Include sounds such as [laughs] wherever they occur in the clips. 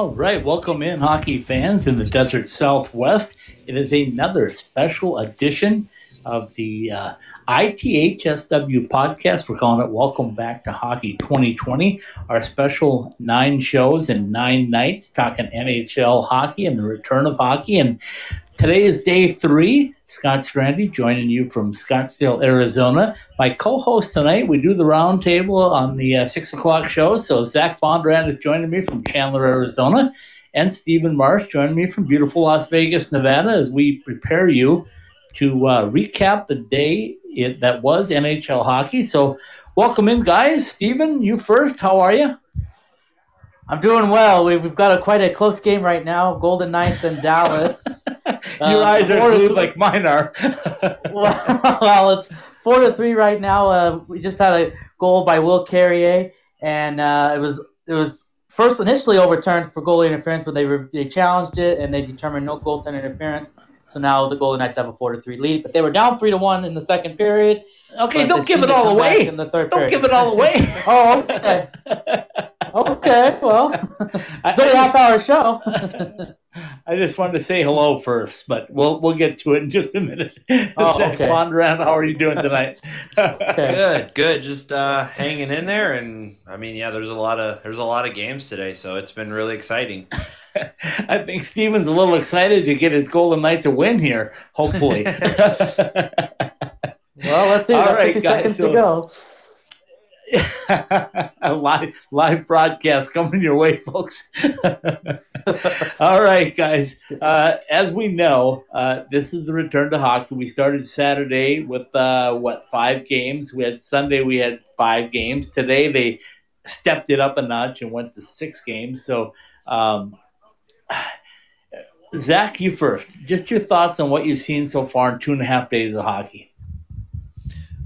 All right, welcome in, hockey fans in the desert southwest. It is another special edition of the uh, ITHSW podcast. We're calling it Welcome Back to Hockey 2020. Our special nine shows and nine nights talking NHL hockey and the return of hockey. And today is day three. Scott Strandy joining you from Scottsdale, Arizona. My co-host tonight, we do the roundtable on the uh, six o'clock show. So Zach Bondurant is joining me from Chandler, Arizona, and Stephen Marsh joining me from beautiful Las Vegas, Nevada, as we prepare you to uh, recap the day it, that was NHL hockey. So welcome in, guys. Stephen, you first. How are you? I'm doing well. We've, we've got a quite a close game right now. Golden Knights and Dallas. [laughs] [laughs] Your uh, eyes are blue like mine are. well, [laughs] [laughs] well, it's four to three right now. Uh, we just had a goal by Will Carrier, and uh, it was it was first initially overturned for goalie interference, but they re- they challenged it and they determined no goaltender interference. So now the Golden Knights have a four to three lead, but they were down three to one in the second period. Okay, don't give it all away. In the third don't period. give it all away. oh, okay. okay, well, it's only a half hour show. I just wanted to say hello first, but we'll we'll get to it in just a minute. [laughs] Oh, okay. Bondurant, how are you doing [laughs] tonight? okay. Good, good. Just uh, hanging in there, and I mean, yeah, there's a lot of there's a lot of games today, so it's been really exciting. [laughs] I think Steven's a little excited to get his Golden Knights a win here. Hopefully. well, let's see. All right, 50 guys, seconds so, to go. [laughs] live live broadcast coming your way, folks. [laughs] All right, guys. Uh, as we know, uh, this is the return to hockey. We started Saturday with uh, what five games. We had Sunday. We had five games. Today they stepped it up a notch and went to six games. So, um, [sighs] Zach, you first. Just your thoughts on what you've seen so far in two and a half days of hockey.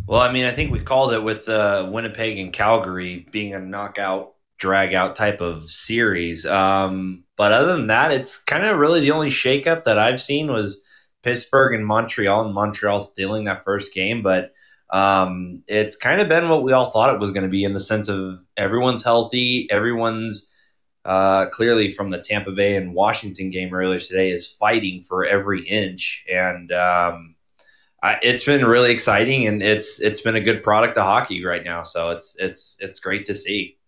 Well, I mean, I think we called it with uh, Winnipeg and Calgary being a knockout, drag out type of series. Um, but other than that, it's kind of really the only shakeup that I've seen was Pittsburgh and Montreal, and Montreal stealing that first game. But um, it's kind of been what we all thought it was going to be in the sense of everyone's healthy, everyone's uh, clearly from the Tampa Bay and Washington game earlier today is fighting for every inch. And, um, I, it's been really exciting and it's it's been a good product of hockey right now. So it's it's it's great to see.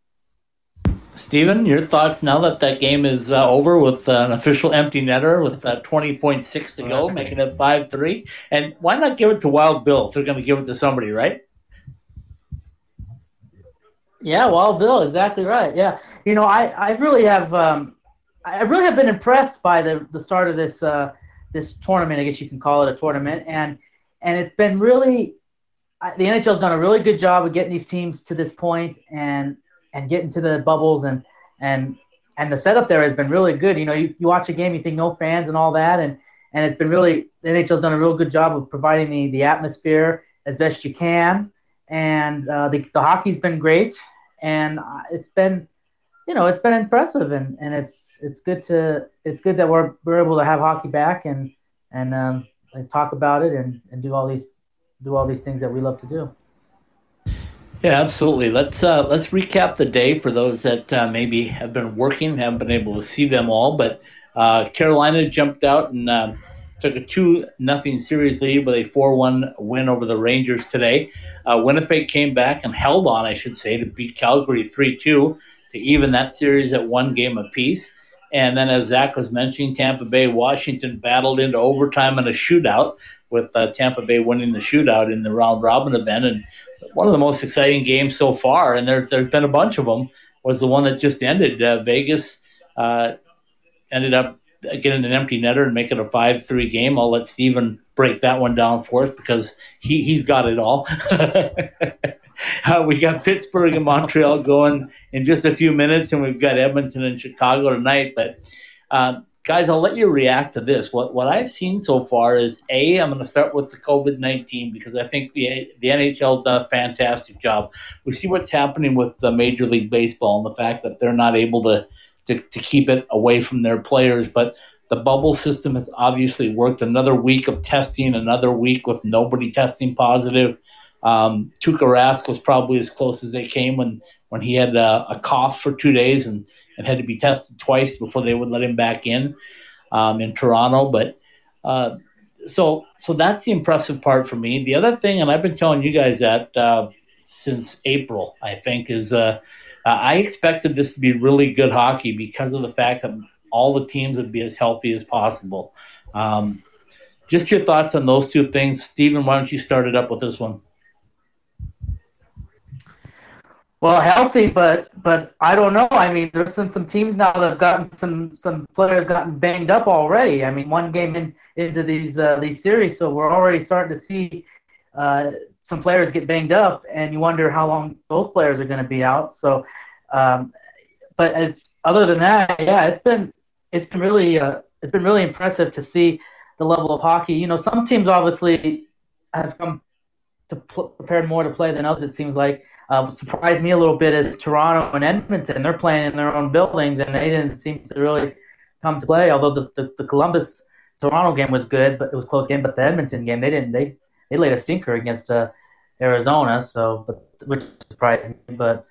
Steven, your thoughts now that that game is uh, over with uh, an official empty netter with uh, 20.6 to go, making it 5 3. And why not give it to Wild Bill if they're going to give it to somebody, right? Yeah, Wild Bill, exactly right. Yeah. You know, I, I really have. Um, I really have been impressed by the, the start of this uh, this tournament. I guess you can call it a tournament, and and it's been really the NHL's done a really good job of getting these teams to this point and and getting to the bubbles and and and the setup there has been really good. You know, you, you watch a game, you think no fans and all that, and and it's been really the NHL's done a real good job of providing the the atmosphere as best you can, and uh, the the hockey's been great, and uh, it's been you know it's been impressive, and and it's it's good to it's good that we're we're able to have hockey back and and um, and talk about it and, and do all these do all these things that we love to do. Yeah, absolutely. Let's uh, let's recap the day for those that uh, maybe have been working, haven't been able to see them all. But uh, Carolina jumped out and uh, took a two nothing series lead with a four one win over the Rangers today. Uh, Winnipeg came back and held on, I should say, to beat Calgary three two to even that series at one game apiece. And then, as Zach was mentioning, Tampa Bay, Washington battled into overtime and a shootout, with uh, Tampa Bay winning the shootout in the round robin event. And one of the most exciting games so far, and there's there's been a bunch of them, was the one that just ended. Uh, Vegas uh, ended up getting an empty netter and making a five three game. I'll let Steven break that one down for us because he he's got it all. [laughs] [laughs] uh, we got Pittsburgh and Montreal going in just a few minutes, and we've got Edmonton and Chicago tonight. But uh, guys, I'll let you react to this. What what I've seen so far is a. I'm going to start with the COVID nineteen because I think the the NHL done a fantastic job. We see what's happening with the Major League Baseball and the fact that they're not able to to, to keep it away from their players, but the bubble system has obviously worked. Another week of testing, another week with nobody testing positive. Um, Tuukka Rask was probably as close as they came when when he had a, a, cough for two days and, and had to be tested twice before they would let him back in um, in Toronto. But uh, so so that's the impressive part for me. The other thing, and I've been telling you guys that uh, since April, I think, is uh, I expected this to be really good hockey because of the fact that all the teams would be as healthy as possible. Um, just your thoughts on those two things, Stephen. Why don't you start it up with this one? Well, healthy, but but I don't know. I mean, there's some some teams now that have gotten some some players gotten banged up already. I mean, one game in into these uh, these series, so we're already starting to see uh, some players get banged up, and you wonder how long those players are going to be out. So, um, but as, other than that, yeah, it's been it's been really uh, it's been really impressive to see the level of hockey. You know, some teams obviously have come to pl- prepared more to play than others. It seems like uh, surprised me a little bit is Toronto and Edmonton. They're playing in their own buildings, and they didn't seem to really come to play. Although the, the, the Columbus Toronto game was good, but it was close game. But the Edmonton game, they didn't. They they laid a stinker against uh, Arizona. So, but which surprised me. But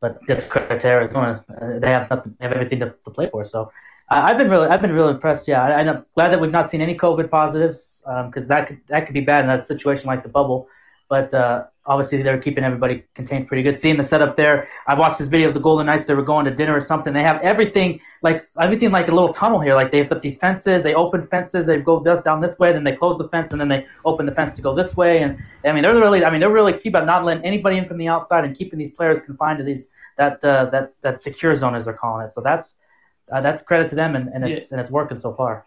but just credit to Arizona. They have nothing, have everything to, to play for. So I, have been really I've been really impressed. Yeah, I, am glad that we've not seen any COVID positives because um, that could that could be bad in a situation like the bubble. But uh, obviously they're keeping everybody contained pretty good. Seeing the setup there, I watched this video of the Golden Knights. They were going to dinner or something. They have everything like everything like a little tunnel here. Like they put these fences. They open fences. They go down this way, then they close the fence, and then they open the fence to go this way. And I mean, they're really, I mean, they're really keep on not letting anybody in from the outside and keeping these players confined to these that uh, that that secure zone as they're calling it. So that's uh, that's credit to them, and, and it's yeah. and it's working so far.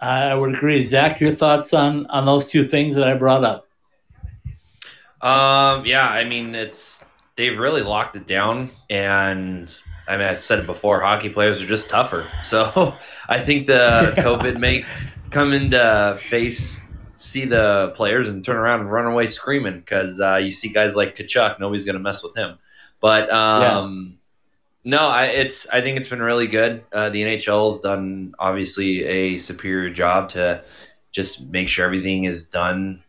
I would agree, Zach. Your thoughts on on those two things that I brought up? Um, yeah, I mean it's they've really locked it down, and I mean I said it before, hockey players are just tougher. [laughs] So I think the [laughs] COVID may come into face, see the players and turn around and run away screaming because uh, you see guys like Tkachuk, nobody's gonna mess with him. But um, yeah. No, I it's I think it's been really good. Uh, the NHL's done obviously a superior job to just make sure everything is done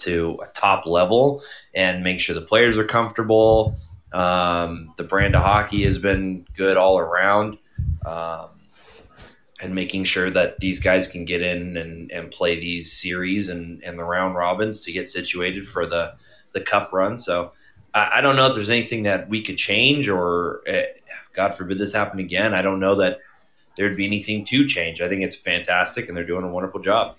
to a top level and make sure the players are comfortable. Um, the brand of hockey has been good all around. Um, and making sure that these guys can get in and, and play these series and, and the round robins to get situated for the, the cup run. So I, I don't know if there's anything that we could change or, uh, God forbid this happen again. I don't know that there'd be anything to change. I think it's fantastic and they're doing a wonderful job.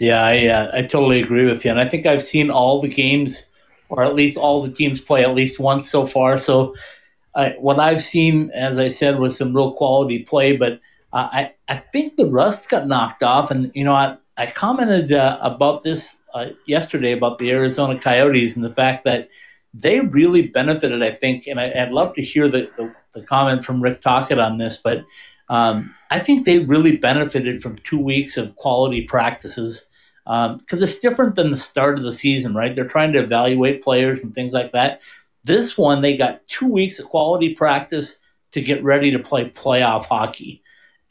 Yeah, I uh, I totally agree with you, and I think I've seen all the games, or at least all the teams play at least once so far. So, uh, what I've seen, as I said, was some real quality play. But uh, I I think the rust got knocked off, and you know I I commented uh, about this uh, yesterday about the Arizona Coyotes and the fact that they really benefited. I think, and I, would love to hear the, the the comment from Rick Tocchet on this, but. Um, I think they really benefited from two weeks of quality practices because um, it's different than the start of the season, right? They're trying to evaluate players and things like that. This one, they got two weeks of quality practice to get ready to play playoff hockey.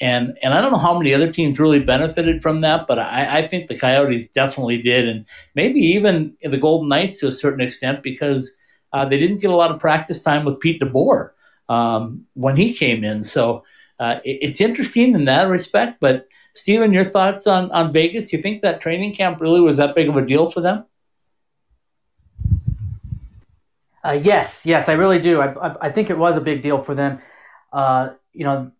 And and I don't know how many other teams really benefited from that, but I, I think the Coyotes definitely did, and maybe even the Golden Knights to a certain extent because uh, they didn't get a lot of practice time with Pete DeBoer um, when he came in. So uh, it, it's interesting in that respect, but Stephen, your thoughts on, on Vegas? Do you think that training camp really was that big of a deal for them? Uh, yes, yes, I really do. I, I, I, think it was a big deal for them. Uh, you know,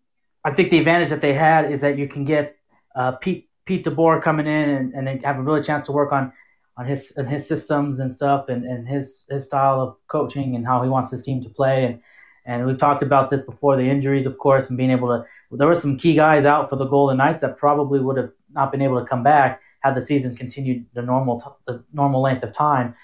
I think the advantage that they had is that you can get uh, Pete Pete DeBoer coming in and, and have a really chance to work on on his his systems and stuff and, and his his style of coaching and how he wants his team to play and and we've talked about this before the injuries, of course, and being able to. There were some key guys out for the Golden Knights that probably would have not been able to come back had the season continued the normal the normal length of time.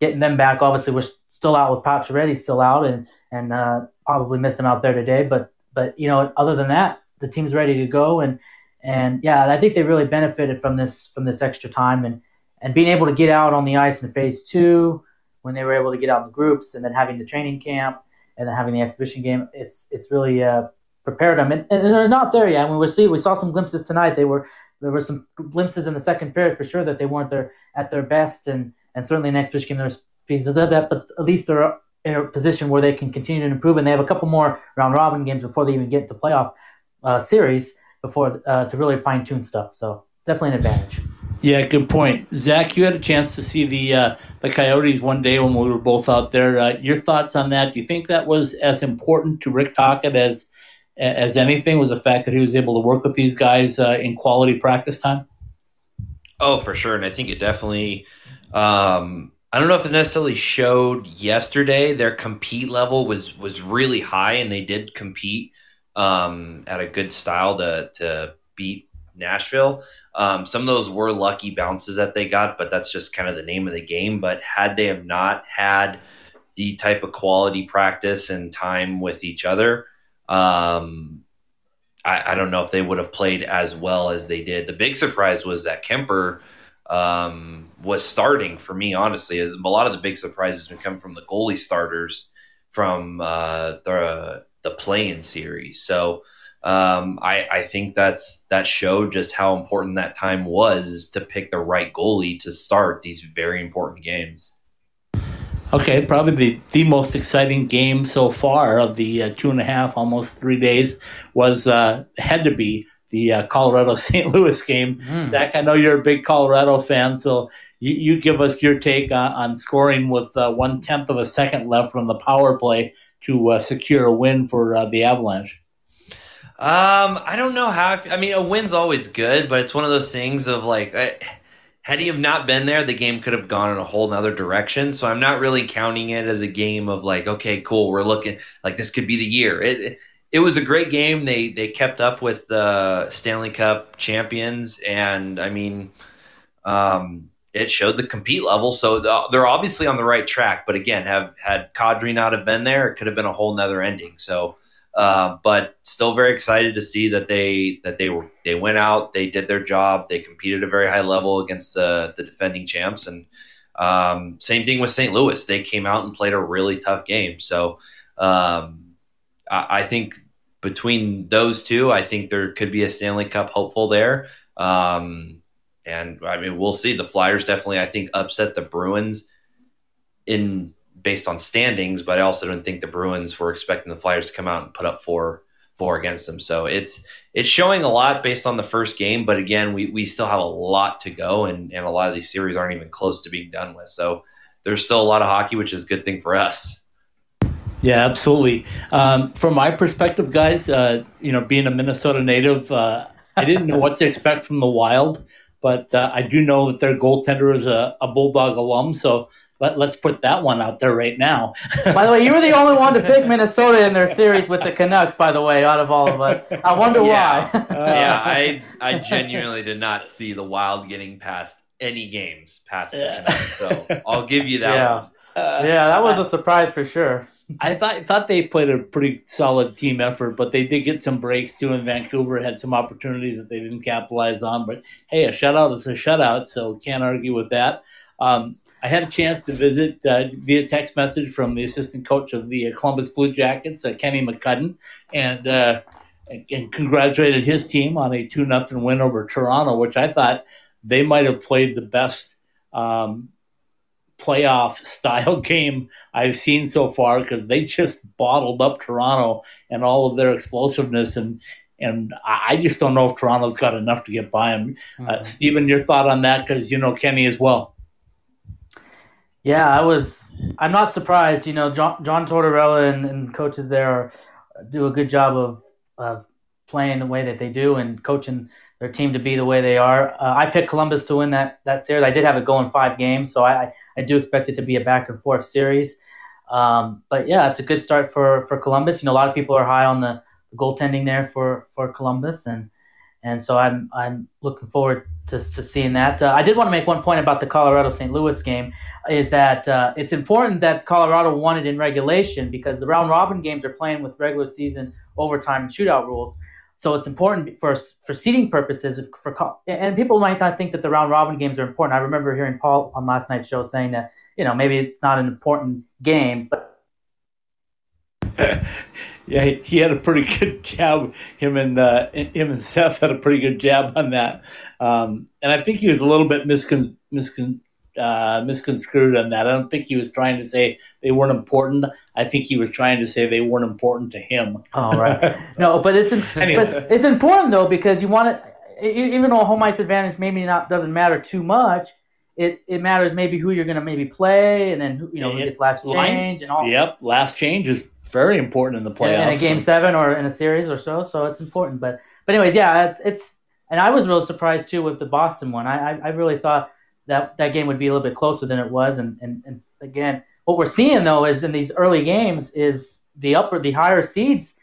Getting them back, obviously, we're still out with Pacioretty still out, and and uh, probably missed him out there today. But but you know, other than that, the team's ready to go, and and yeah, I think they really benefited from this from this extra time and and being able to get out on the ice in phase two when they were able to get out in groups, and then having the training camp and then having the exhibition game, it's it's really uh, prepared them. And, and, they're not there yet. When we see we saw some glimpses tonight. They were there were some glimpses in the second period for sure that they weren't there at their best, and and certainly next Michigan there's pieces of that, but at least they're in a position where they can continue to improve, and they have a couple more round robin games before they even get to playoff uh, series before uh, to really fine tune stuff. So definitely an advantage. Yeah, good point, Zach. You had a chance to see the uh, the Coyotes one day when we were both out there. Uh, your thoughts on that? Do you think that was as important to Rick Tocchet as as anything? Was the fact that he was able to work with these guys uh, in quality practice time? Oh, for sure, and I think it definitely. Um, I don't know if it necessarily showed yesterday. Their compete level was was really high, and they did compete um, at a good style to to beat Nashville. Um, some of those were lucky bounces that they got, but that's just kind of the name of the game. But had they have not had the type of quality practice and time with each other, um, I, I, don't know if they would have played as well as they did. The big surprise was that Kuemper um, was starting for me, honestly. A lot of the big surprises have come from the goalie starters from uh, the the play-in series. So um, I, I think that's that showed just how important that time was to pick the right goalie to start these very important games. Okay, probably the, the most exciting game so far of the uh, two and a half, almost three days was uh, had to be the uh, Colorado [laughs] St. Louis game. Mm. Zach, I know you're a big Colorado fan, so you, you give us your take on, on scoring with uh, one tenth of a second left from the power play to uh, secure a win for uh, the Avalanche. Um, I don't know how. I, I, mean, a win's always good, but it's one of those things of like, I, had he have not been there, the game could have gone in a whole nother direction. So I'm not really counting it as a game of like, okay, cool, we're looking like this could be the year. It it, was a great game. They they kept up with the Stanley Cup champions, and I mean, um, it showed the compete level. So they're obviously on the right track. But again, have had Kadri not have been there, it could have been a whole nother ending. So uh, but still very excited to see that they that they were they went out, they did their job, they competed at a very high level against the the defending champs, and um, same thing with St. Louis. They came out and played a really tough game. So um, I, think between those two, I think there could be a Stanley Cup hopeful there. Um, and I mean, we'll see. The Flyers definitely, I think, upset the Bruins in based on standings, but I also don't think the Bruins were expecting the Flyers to come out and put up four four against them. So it's it's showing a lot based on the first game, but again, we, we still have a lot to go and, and a lot of these series aren't even close to being done with. So there's still a lot of hockey, which is a good thing for us. Yeah, absolutely. Um, from my perspective, guys, uh, you know, being a Minnesota native, uh, I didn't know what to expect from the Wild, but uh, I do know that their goaltender is a, a Bulldog alum. So let, us put that one out there right now. by the way, you were the only one to pick [laughs] Minnesota in their series with the Canucks. By the way, out of all of us, I wonder yeah. why. yeah, [laughs] I I genuinely did not see the Wild getting past any games past the Canucks, so I'll give you that yeah. one. Uh, yeah, that was a surprise for sure. I thought thought they played a pretty solid team effort, but they did get some breaks too. And Vancouver had some opportunities that they didn't capitalize on. But hey, a shutout is a shutout, so can't argue with that. Um, I had a chance to visit uh, via text message from the assistant coach of the Columbus Blue Jackets, uh, Kenny McCudden, and, uh, and congratulated his team on a two nothing win over Toronto, which I thought they might have played the best um, playoff [laughs] style game I've seen so far because they just bottled up Toronto and all of their explosiveness and and I just don't know if Toronto's got enough to get by them. Uh, mm-hmm. Stephen, your thought on that because you know Kenny as well. Yeah, I was. I'm not surprised. You know, John, John Tortorella and, and coaches there are, do a good job of of playing the way that they do and coaching their team to be the way they are. Uh, I picked Columbus to win that that series. I did have it going five games, so I I do expect it to be a back and forth series. Um, but yeah, it's a good start for for Columbus. You know, a lot of people are high on the goaltending there for for Columbus, and and so I'm I'm looking forward to, to seeing that. Uh, I did want to make one point about the Colorado St. Louis game, is that uh, it's important that Colorado won it in regulation because the round robin games are playing with regular season overtime and shootout rules. So it's important for for seeding purposes. For and people might not think that the round robin games are important. I remember hearing Paul on last night's show saying that you know maybe it's not an important game, but [laughs] yeah, he had a pretty good job. Him and uh, him and Seth had a pretty good job on that, um, and I think he was a little bit miscon- miscon- uh, misconstrued on that. I don't think he was trying to say they weren't important. I think he was trying to say they weren't important to him. Oh right. [laughs] no, but it's [laughs] anyway. but it's, it's, important though because you want to, even though home ice advantage maybe not doesn't matter too much. It, it matters maybe who you're going to maybe play and then you know who gets last change and all. Yep, last change is very important in the playoffs. In a game seven or in a series or so, so it's important. But but anyways, yeah, it's, it's and I was really surprised too with the Boston one. I I, I really thought that that game would be a little bit closer than it was. And, and, and again, what we're seeing though is in these early games is the upper, the higher seeds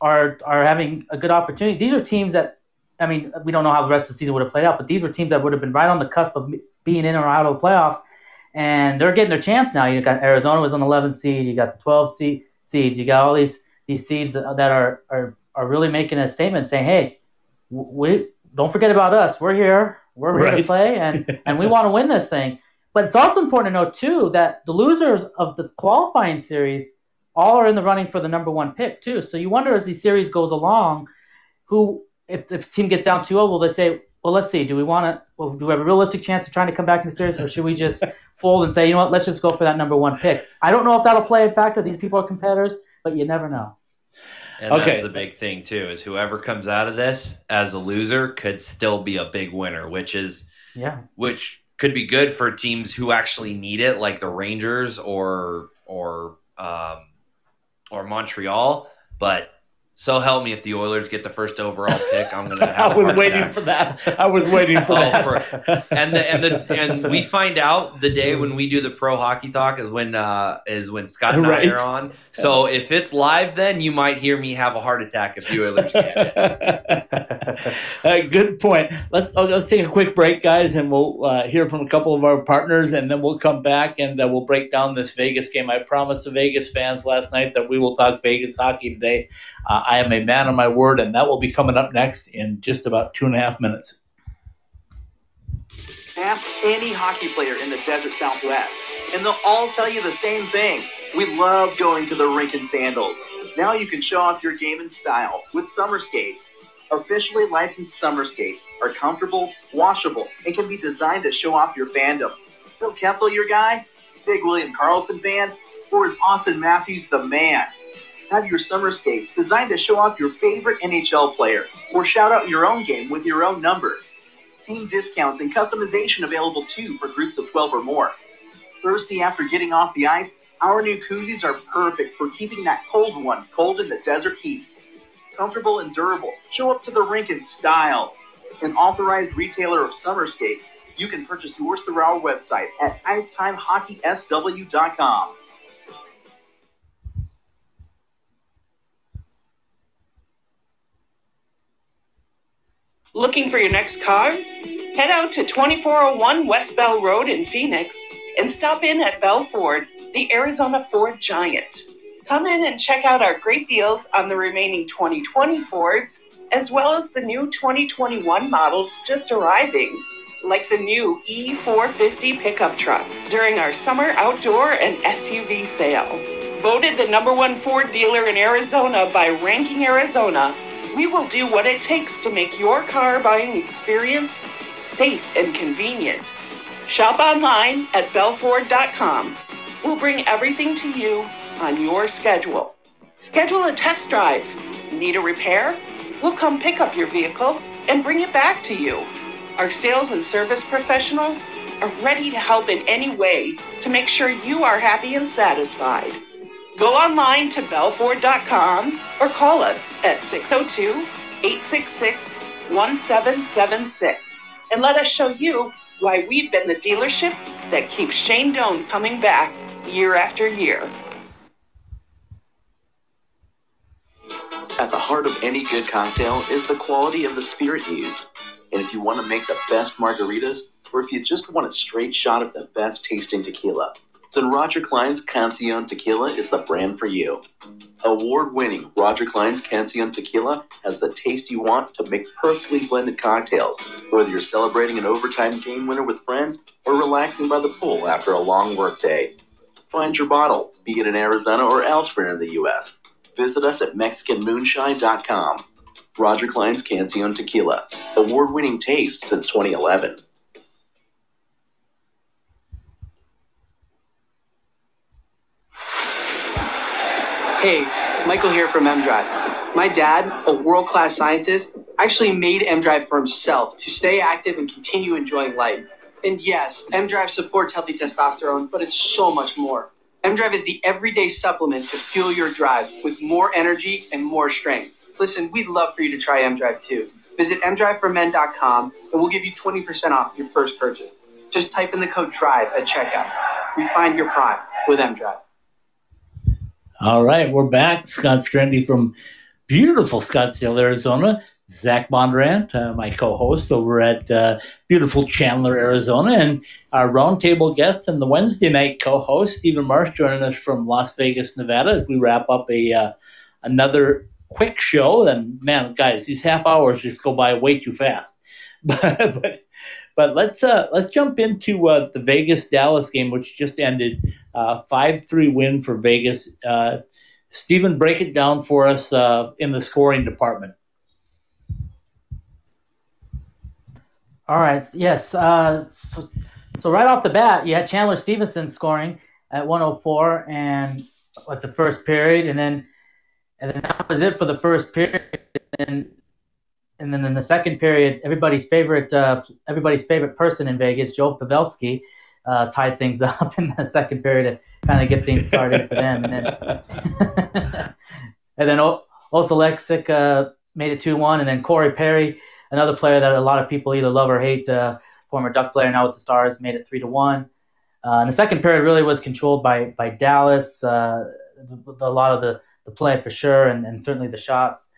are are having a good opportunity. These are teams that, I mean, we don't know how the rest of the season would have played out, but these were teams that would have been right on the cusp of being in or out of the playoffs, and they're getting their chance now. You got Arizona was on the 11th seed, you got the 12 seed seeds, you got all these these seeds that are are are really making a statement saying, hey, we don't forget about us. We're here. We're here to play, and and we want to win this thing. But it's also important to note too that the losers of the qualifying series all are in the running for the number one pick too. So you wonder as the series goes along, who if if team gets down 2-0, will they say, well, let's see, do we want to, well, do we have a realistic chance of trying to come back in the series, or should we just [laughs] fold and say, you know what, let's just go for that number one pick? I don't know if that'll play a factor. These people are competitors, but you never know. And okay. that's the big thing too, is whoever comes out of this as a loser could still be a big winner, which is yeah, which could be good for teams who actually need it, like the Rangers or or um, or Montreal. But so help me if the Oilers get the first overall pick, I'm gonna. [laughs] I was waiting attack. for that. I was waiting for [laughs] oh, that. For, [laughs] and the, and the and we find out the day when we do the pro hockey talk is when uh, is when Scott and right. I are on. So if it's live, then you might hear me have a heart attack if the Oilers get uh, good point. Let's oh, let's take a quick break, guys, and we'll uh, hear from a couple of our partners, and then we'll come back and uh, we'll break down this Vegas game. I promised the Vegas fans last night that we will talk Vegas hockey today. Uh, I am a man of my word, and that will be coming up next in just about two and a half minutes. Ask any hockey player in the desert Southwest, and they'll all tell you the same thing. We love going to the rink in sandals. Now you can show off your game in style with summer skates. Officially licensed summer skates are comfortable, washable, and can be designed to show off your fandom. Phil Kessel, your guy? Big William Karlsson fan? Or is Auston Matthews the man? Have your summer skates designed to show off your favorite NHL player or shout out your own game with your own number. Team discounts and customization available too for groups of 12 or more. Thirsty after getting off the ice? Our new koozies are perfect for keeping that cold one cold in the desert heat. Comfortable and durable, show up to the rink in style. An authorized retailer of summer skates, you can purchase yours through our website at icetimehockeysw.com. Looking for your next car? Head out to 2401 West Bell Road in Phoenix and stop in at Bell Ford, the Arizona Ford Giant. Come in and check out our great deals on the remaining 2020 Fords, as well as the new 2021 models just arriving, like the new E450 pickup truck during our summer outdoor and SUV sale. Voted the number one Ford dealer in Arizona by Ranking Arizona we will do what it takes to make your car buying experience safe and convenient. Shop online at bellford.com. We'll bring everything to you on your schedule. Schedule a test drive. Need a repair? We'll come pick up your vehicle and bring it back to you. Our sales and service professionals are ready to help in any way to make sure you are happy and satisfied. Go online to bellford.com or call us at 602 866 1776 and let us show you why we've been the dealership that keeps Shane Doan coming back year after year. At the heart of any good cocktail is the quality of the spirit used. And if you want to make the best margaritas, or if you just want a straight shot of the best tasting tequila, then Roger Clyne's Cancion Tequila is the brand for you. Award winning Roger Clyne's Cancion Tequila has the taste you want to make perfectly blended cocktails, whether you're celebrating an overtime game winner with friends or relaxing by the pool after a long workday. Find your bottle, be it in Arizona or elsewhere in the U.S. Visit us at MexicanMoonshine.com. Roger Clyne's Cancion Tequila, award winning taste since 2011. Hey, Michael here from MDrive. My dad, a world class scientist, actually made MDrive for himself to stay active and continue enjoying life. And yes, MDrive supports healthy testosterone, but it's so much more. MDrive is the everyday supplement to fuel your drive with more energy and more strength. Listen, we'd love for you to try MDrive too. Visit mdriveformen.com and we'll give you 20% off your first purchase. Just type in the code DRIVE at checkout. Refine your prime with MDrive. All right, we're back. Scott Strandy from beautiful Scottsdale, Arizona. Zach Bondurant, uh, my co-host over at uh, beautiful Chandler, Arizona, and our roundtable guest and the Wednesday night co-host Stephen Marsh joining us from Las Vegas, Nevada, as we wrap up a uh, another quick show. And man, guys, these half hours just go by way too fast. [laughs] but, but but let's uh, let's jump into uh, the Vegas Dallas game, which just ended. Uh, five three win for Vegas. Uh, Stephen, break it down for us uh, in the scoring department. All right. Yes. Uh, so, so right off the bat, you had Chandler Stephenson scoring at 104 and at the first period, and then and then that was it for the first period. And and then in the second period, everybody's favorite uh, everybody's favorite person in Vegas, Joe Pavelski, uh, tied things [laughs] up in the second period to kind of get things started for them. And then [laughs] and then Osa uh, made it two one, and then Corey Perry, another player that a lot of people either love or hate, uh, former Duck player now with the Stars, made it three to one. Uh, and the second period really was controlled by by Dallas. Uh, a lot of the, the play for sure, and, and certainly the shots.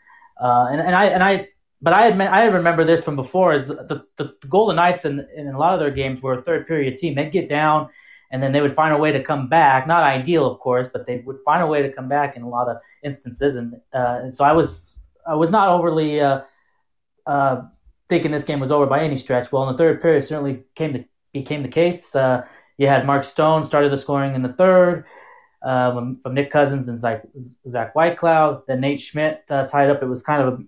and, and I and I but I I remember this from before is the, the, the Golden Knights in, in a lot of their games were a third period team. They'd get down and then they would find a way to come back. Not ideal, of course, but they would find a way to come back in a lot of instances. And, uh, and so I was I was not overly uh, uh, thinking this game was over by any stretch. Well, in the third period, certainly came to became the case. Uh, you had Mark Stone started the scoring in the third. Uh, from Nick Cousins and Zach, Zach Whitecloud. Then Nate Schmidt uh, tied up. It was kind of a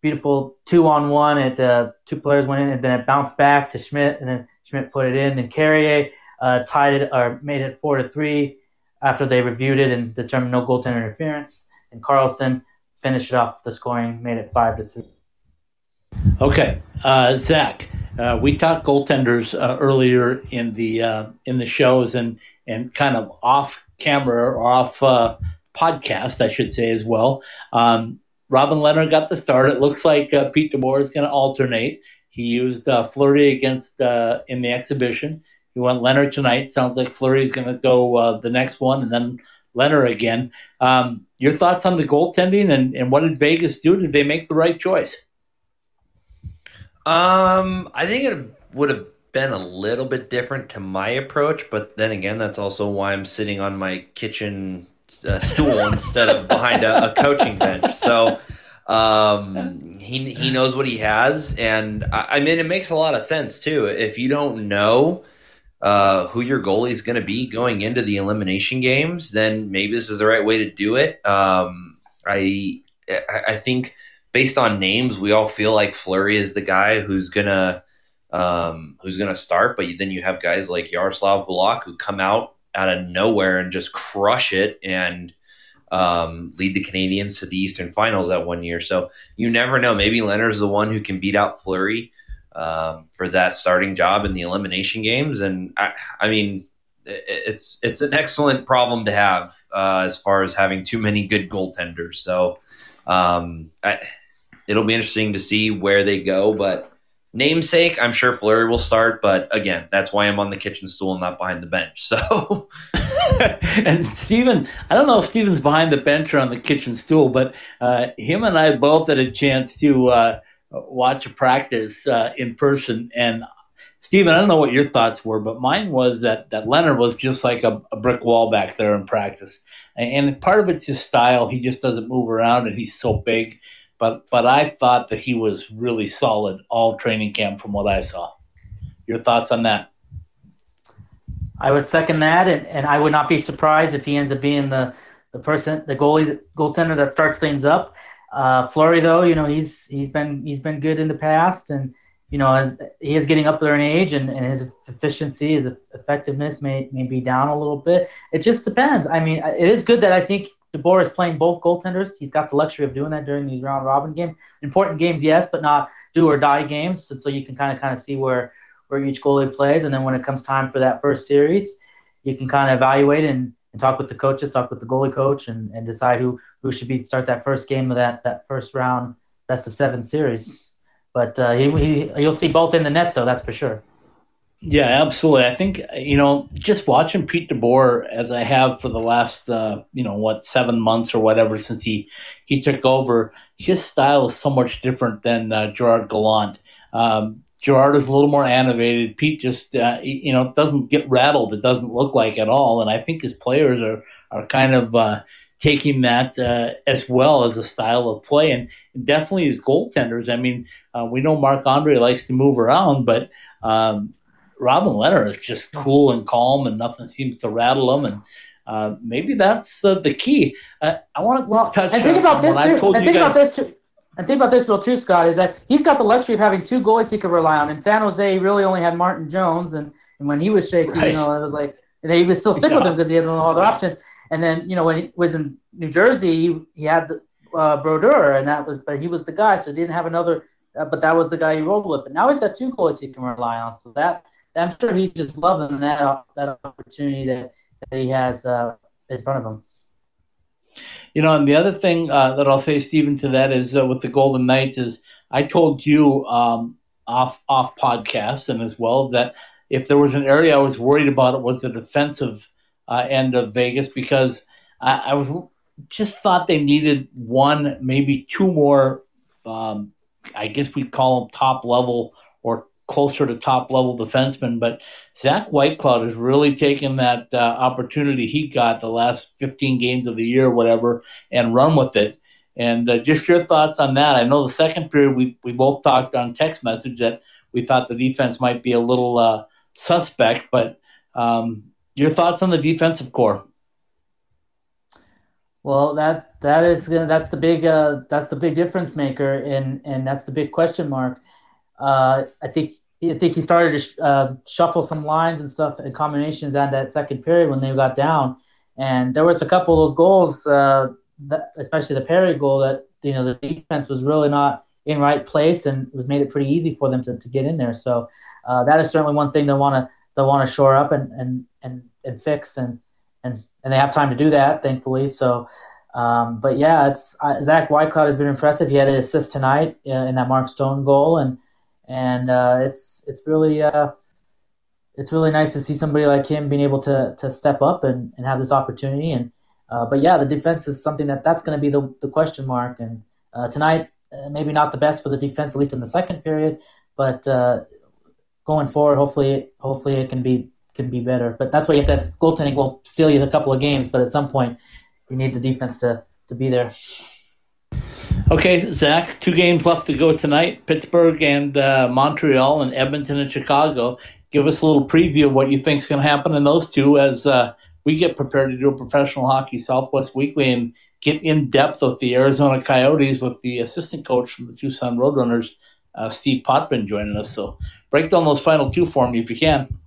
beautiful two on one. It uh, two players went in, and then it bounced back to Schmidt, and then Schmidt put it in. Then Carrier uh, tied it or made it four to three after they reviewed it and determined no goaltender interference. And Karlsson finished it off the scoring, made it five to three. Okay, uh, Zach, uh, we talked goaltenders uh, earlier in the uh, in the shows and and kind of off camera or off podcast, I should say as well. Um, Robin Lehner got the start. It looks like uh, Pete DeBoer is going to alternate. He used uh, Fleury against uh, in the exhibition. He went Lehner tonight. Sounds like Fleury is going to go uh, the next one, and then Lehner again. Um, your thoughts on the goaltending and, and what did Vegas do? Did they make the right choice? Um, I think it would have been a little bit different to my approach, but then again, that's also why I'm sitting on my kitchen uh, stool instead of behind a, a coaching bench. So um, he he knows what he has, and I, I, mean it makes a lot of sense too. If you don't know uh, who your goalie is going to be going into the elimination games, then maybe this is the right way to do it. Um, I I think based on names, we all feel like Fleury is the guy who's gonna um, who's gonna start, but then you have guys like Yaroslav Halak who come out out of nowhere and just crush it and um, lead the Canadiens to the Eastern Finals that one year. So you never know. Maybe Lehner's the one who can beat out Fleury um, for that starting job in the elimination games. And I, I mean, it's it's an excellent problem to have uh, as far as having too many good goaltenders. So um, I, it'll be interesting to see where they go, but namesake, I'm sure Fleury will start, but again, that's why I'm on the kitchen stool and not behind the bench. So, [laughs] and Steven, I don't know if Steven's behind the bench or on the kitchen stool, but uh, him and I both had a chance to uh, watch a practice uh, in person. And Steven, I don't know what your thoughts were, but mine was that, that Lehner was just like a, a brick wall back there in practice. And, and part of it's his style. He just doesn't move around and he's so big but but I thought that he was really solid all training camp from what I saw. Your thoughts on that? I would second that, and, and I would not be surprised if he ends up being the the person, the goalie, goaltender that starts things up. Uh, Fleury, though, you know he's he's been he's been good in the past, and you know he is getting up there in age, and, and his efficiency, his effectiveness may may be down a little bit. It just depends. I mean, it is good that I think DeBoer is playing both goaltenders. He's got the luxury of doing that during these round robin games. Important games, yes, but not do or die games. So you can kind of kind of see where where each goalie plays, and then when it comes time for that first series, you can kind of evaluate and, and talk with the coaches, talk with the goalie coach, and, and decide who who should be start that first game of that that first round best of seven series. But uh, he, he, you'll see both in the net, though. That's for sure. Yeah, absolutely. I think you know, just watching Pete DeBoer as I have for the last uh, you know what seven months or whatever since he he took over, his style is so much different than uh, Gerard Gallant. Um, Gerard is a little more animated. Pete just uh, you know doesn't get rattled. It doesn't look like at all. And I think his players are are kind of uh, taking that uh, as well as a style of play, and definitely his goaltenders. I mean, uh, we know Marc-Andre likes to move around, but um, Robin Lehner is just cool and calm, and nothing seems to rattle him. And uh, maybe that's uh, the key. Uh, I want to well, touch. And think about this too. And think guys, about this too. And think about this, Bill, too, Scott, is that he's got the luxury of having two goalies he could rely on. In San Jose, he really only had Martin Jones, and, and when he was shaky, right. you know, it was like he would still stick yeah. with him because he had no other options. And then, you know, when he was in New Jersey, he, he had the, uh, Brodeur, and that was, but he was the guy, so he didn't have another. Uh, but that was the guy he rolled with. But now he's got two goalies he can rely on, so that I'm sure he's just loving that that opportunity that, that he has uh, in front of him. You know, and the other thing uh, that I'll say, Stephen, to that is uh, with the Golden Knights is I told you um, off off podcast and as well that if there was an area I was worried about, it was the defensive uh, end of Vegas because I, I, was just thought they needed one, maybe two more. Um, I guess we'd call them top level or closer to top level defenseman. But Zach Whitecloud has really taken that uh, opportunity he got the last 15 games of the year, whatever, and run with it. And uh, just your thoughts on that. I know the second period we, we both talked on text message that we thought the defense might be a little uh, suspect, but um, your thoughts on the defensive core? Well, that that is gonna, that's the big uh, that's the big difference maker, and and that's the big question mark. Uh, I think I think he started to sh- uh, shuffle some lines and stuff and combinations at that second period when they got down, and there was a couple of those goals, uh, that, especially the Perry goal, that you know the defense was really not in right place and was made it pretty easy for them to, to get in there. So uh, that is certainly one thing they want to they want to shore up and and and, and fix and and and they have time to do that, thankfully. So. Um, but yeah, it's uh, Zach Whitecloud has been impressive. He had an assist tonight uh, in that Mark Stone goal, and and uh, it's it's really uh, it's really nice to see somebody like him being able to to step up and, and have this opportunity. And uh, but yeah, the defense is something that that's going to be the the question mark. And uh, tonight, uh, maybe not the best for the defense, at least in the second period, but uh, going forward, hopefully, hopefully it can be can be better. But that's why you have to goaltending will steal you a couple of games, but at some point, you need the defense to to be there. Okay, Zach, two games left to go tonight Pittsburgh and uh, Montreal, and Edmonton and Chicago. Give us a little preview of what you think is going to happen in those two as uh, we get prepared to do a professional hockey Southwest Weekly and get in depth with the Arizona Coyotes with the assistant coach from the Tucson Roadrunners, uh, Steve Potvin, joining us. So break down those final two for me if you can.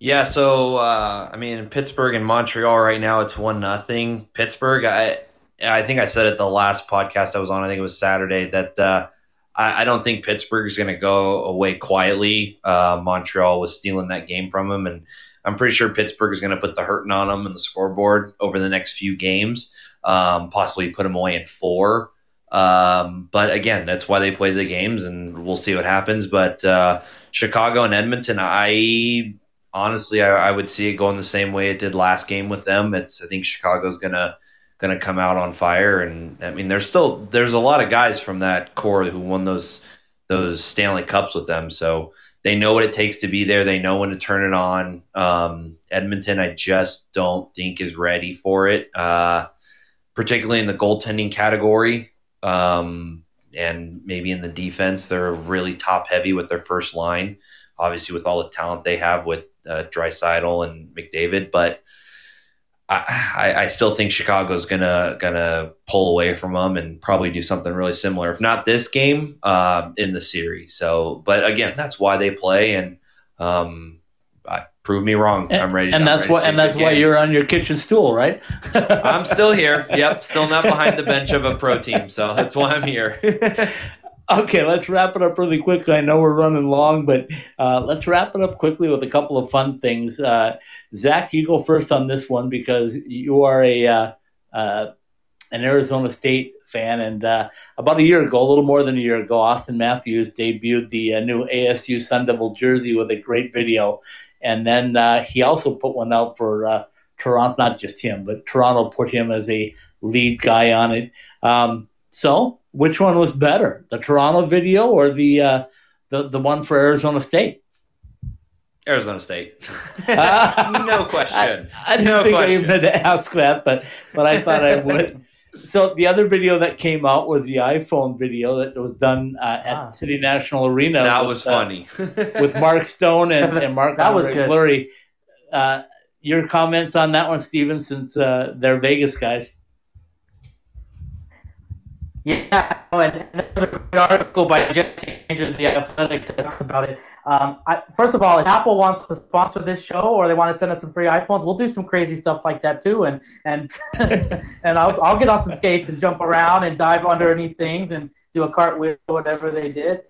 Yeah, so uh, I mean, Pittsburgh and Montreal right now, it's one nothing. Pittsburgh, I I think I said it the last podcast I was on. I think it was Saturday that uh, I, I, don't think Pittsburgh is going to go away quietly. Uh, Montreal was stealing that game from them, and I'm pretty sure Pittsburgh is going to put the hurting on them in the scoreboard over the next few games. Um, possibly put them away in four. Um, but again, that's why they play the games, and we'll see what happens. But uh, Chicago and Edmonton, I honestly, I, I, would see it going the same way it did last game with them. It's I think Chicago's going to going to come out on fire. And I mean, there's still there's a lot of guys from that core who won those those Stanley Cups with them, so they know what it takes to be there. They know when to turn it on. Um, Edmonton, I just don't think is ready for it, uh, particularly in the goaltending category. Um, and maybe in the defense, they're really top heavy with their first line. Obviously, with all the talent they have with uh, and McDavid, but I, I still think Chicago's gonna gonna pull away from them and probably do something really similar, if not this game, uh, in the series. So, but again, that's why they play, and um, I, prove me wrong. I'm ready. And I'm that's ready why see and that's why game. you're on your kitchen stool, right? I'm still here. [laughs] Yep, still not behind the bench of a pro team, so that's why I'm here. [laughs] Okay, let's wrap it up really quickly. I know we're running long, but uh, let's wrap it up quickly with a couple of fun things. Uh, Zach, you go first on this one because you are a uh, uh, an Arizona State fan, and uh, about a year ago, a little more than a year ago, Auston Matthews debuted the uh, new ASU Sun Devil jersey with a great video, and then he also put one out for Toronto. Not just him, but Toronto put him as a lead guy on it. Um, so, which one was better, the Toronto video or the uh, the the one for Arizona State? Arizona State. [laughs] [laughs] No question. I didn't No think I even had to ask that, but but I thought I would. [laughs] So the other video that came out was the iPhone video that was done uh, at Ah. City National Arena. that with, was uh, funny. with Mark Stone and, and Mark That was good. Fleury. Uh, your comments on that one, Steven, since uh, they're Vegas guys. Yeah, oh, and there's a great article by Jesse of the Athletic that talks about it. Um, I, first of all, if Apple wants to sponsor this show or they want to send us some free iPhones, we'll do some crazy stuff like that too. And and [laughs] and I'll, I'll get on some skates and jump around and dive underneath things and do a cartwheel or whatever they did.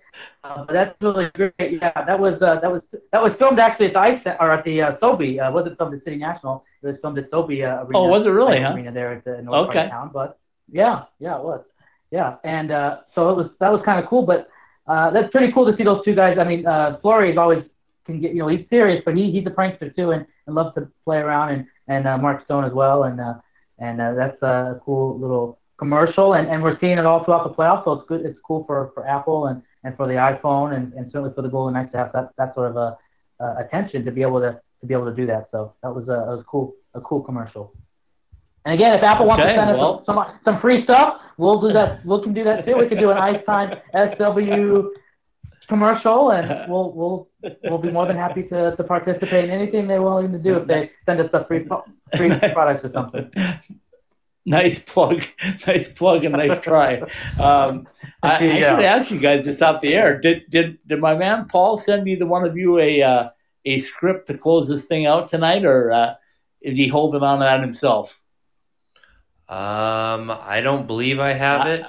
Uh, but that's really great. Yeah, that was uh, that was that was filmed actually at the ice or at the uh, Sobe. Uh, it wasn't filmed at City National. It was filmed at Sobe uh, Arena. Oh, was it really, huh? Arena there at the north Okay. town. But yeah, yeah, it was. Yeah, and uh, so it was that was kind of cool. But uh, that's pretty cool to see those two guys. I mean, uh, Fleury is always can get you know he's serious, but he he's a prankster too, and, and loves to play around, and and uh, Mark Stone as well, and uh, and uh, that's a cool little commercial, and, and we're seeing it all throughout the playoffs. So it's good. It's cool for, for Apple and, and for the iPhone, and, and certainly for the Golden Knights to have that, that sort of a, uh, attention to be able to to be able to do that. So that was a that was cool a cool commercial. And again, if Apple wants Okay, to send us well- some, some some free stuff, we'll do that. We can do that too. We can do an Ice Time SW commercial, and we'll we'll we'll be more than happy to, to participate in anything they're willing to do if they send us the free free [laughs] products or something. Nice plug, [laughs] nice plug, and nice try. Um, I, I should ask you guys this off the air. Did did did my man Paul send me the one of you a uh, a script to close this thing out tonight, or uh, is he holding on to that himself? Um, I don't believe I have it.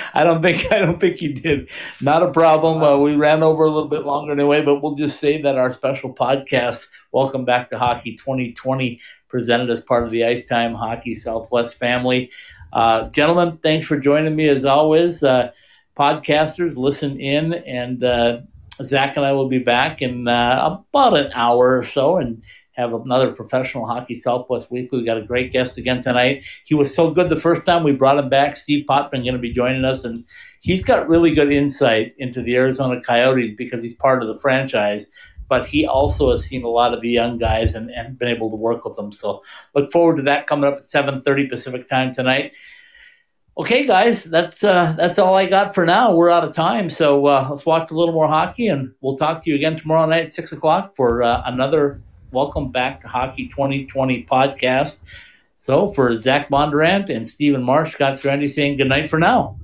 [laughs] I don't think I don't think you did. Not a problem. Uh, we ran over a little bit longer anyway, but we'll just say that our special podcast, "Welcome Back to Hockey 2020," presented as part of the Ice Time Hockey Southwest family. Uh, gentlemen, thanks for joining me as always. Uh, podcasters, listen in, and uh, Zach and I will be back in uh, about an hour or so, and have another professional hockey Southwest weekly. We got a great guest again tonight. He was so good the first time we brought him back. Steve Potvin going to be joining us, and he's got really good insight into the Arizona Coyotes because he's part of the franchise. But he also has seen a lot of the young guys and, and been able to work with them. So look forward to that coming up at 7:30 Pacific time tonight. Okay, guys, that's uh, that's all I got for now. We're out of time, so uh, let's watch a little more hockey, and we'll talk to you again tomorrow night at six o'clock for uh, another Welcome Back to Hockey 2020 podcast. So for Zach Bondurant and Stephen Marsh, Scott Strandy saying good night for now.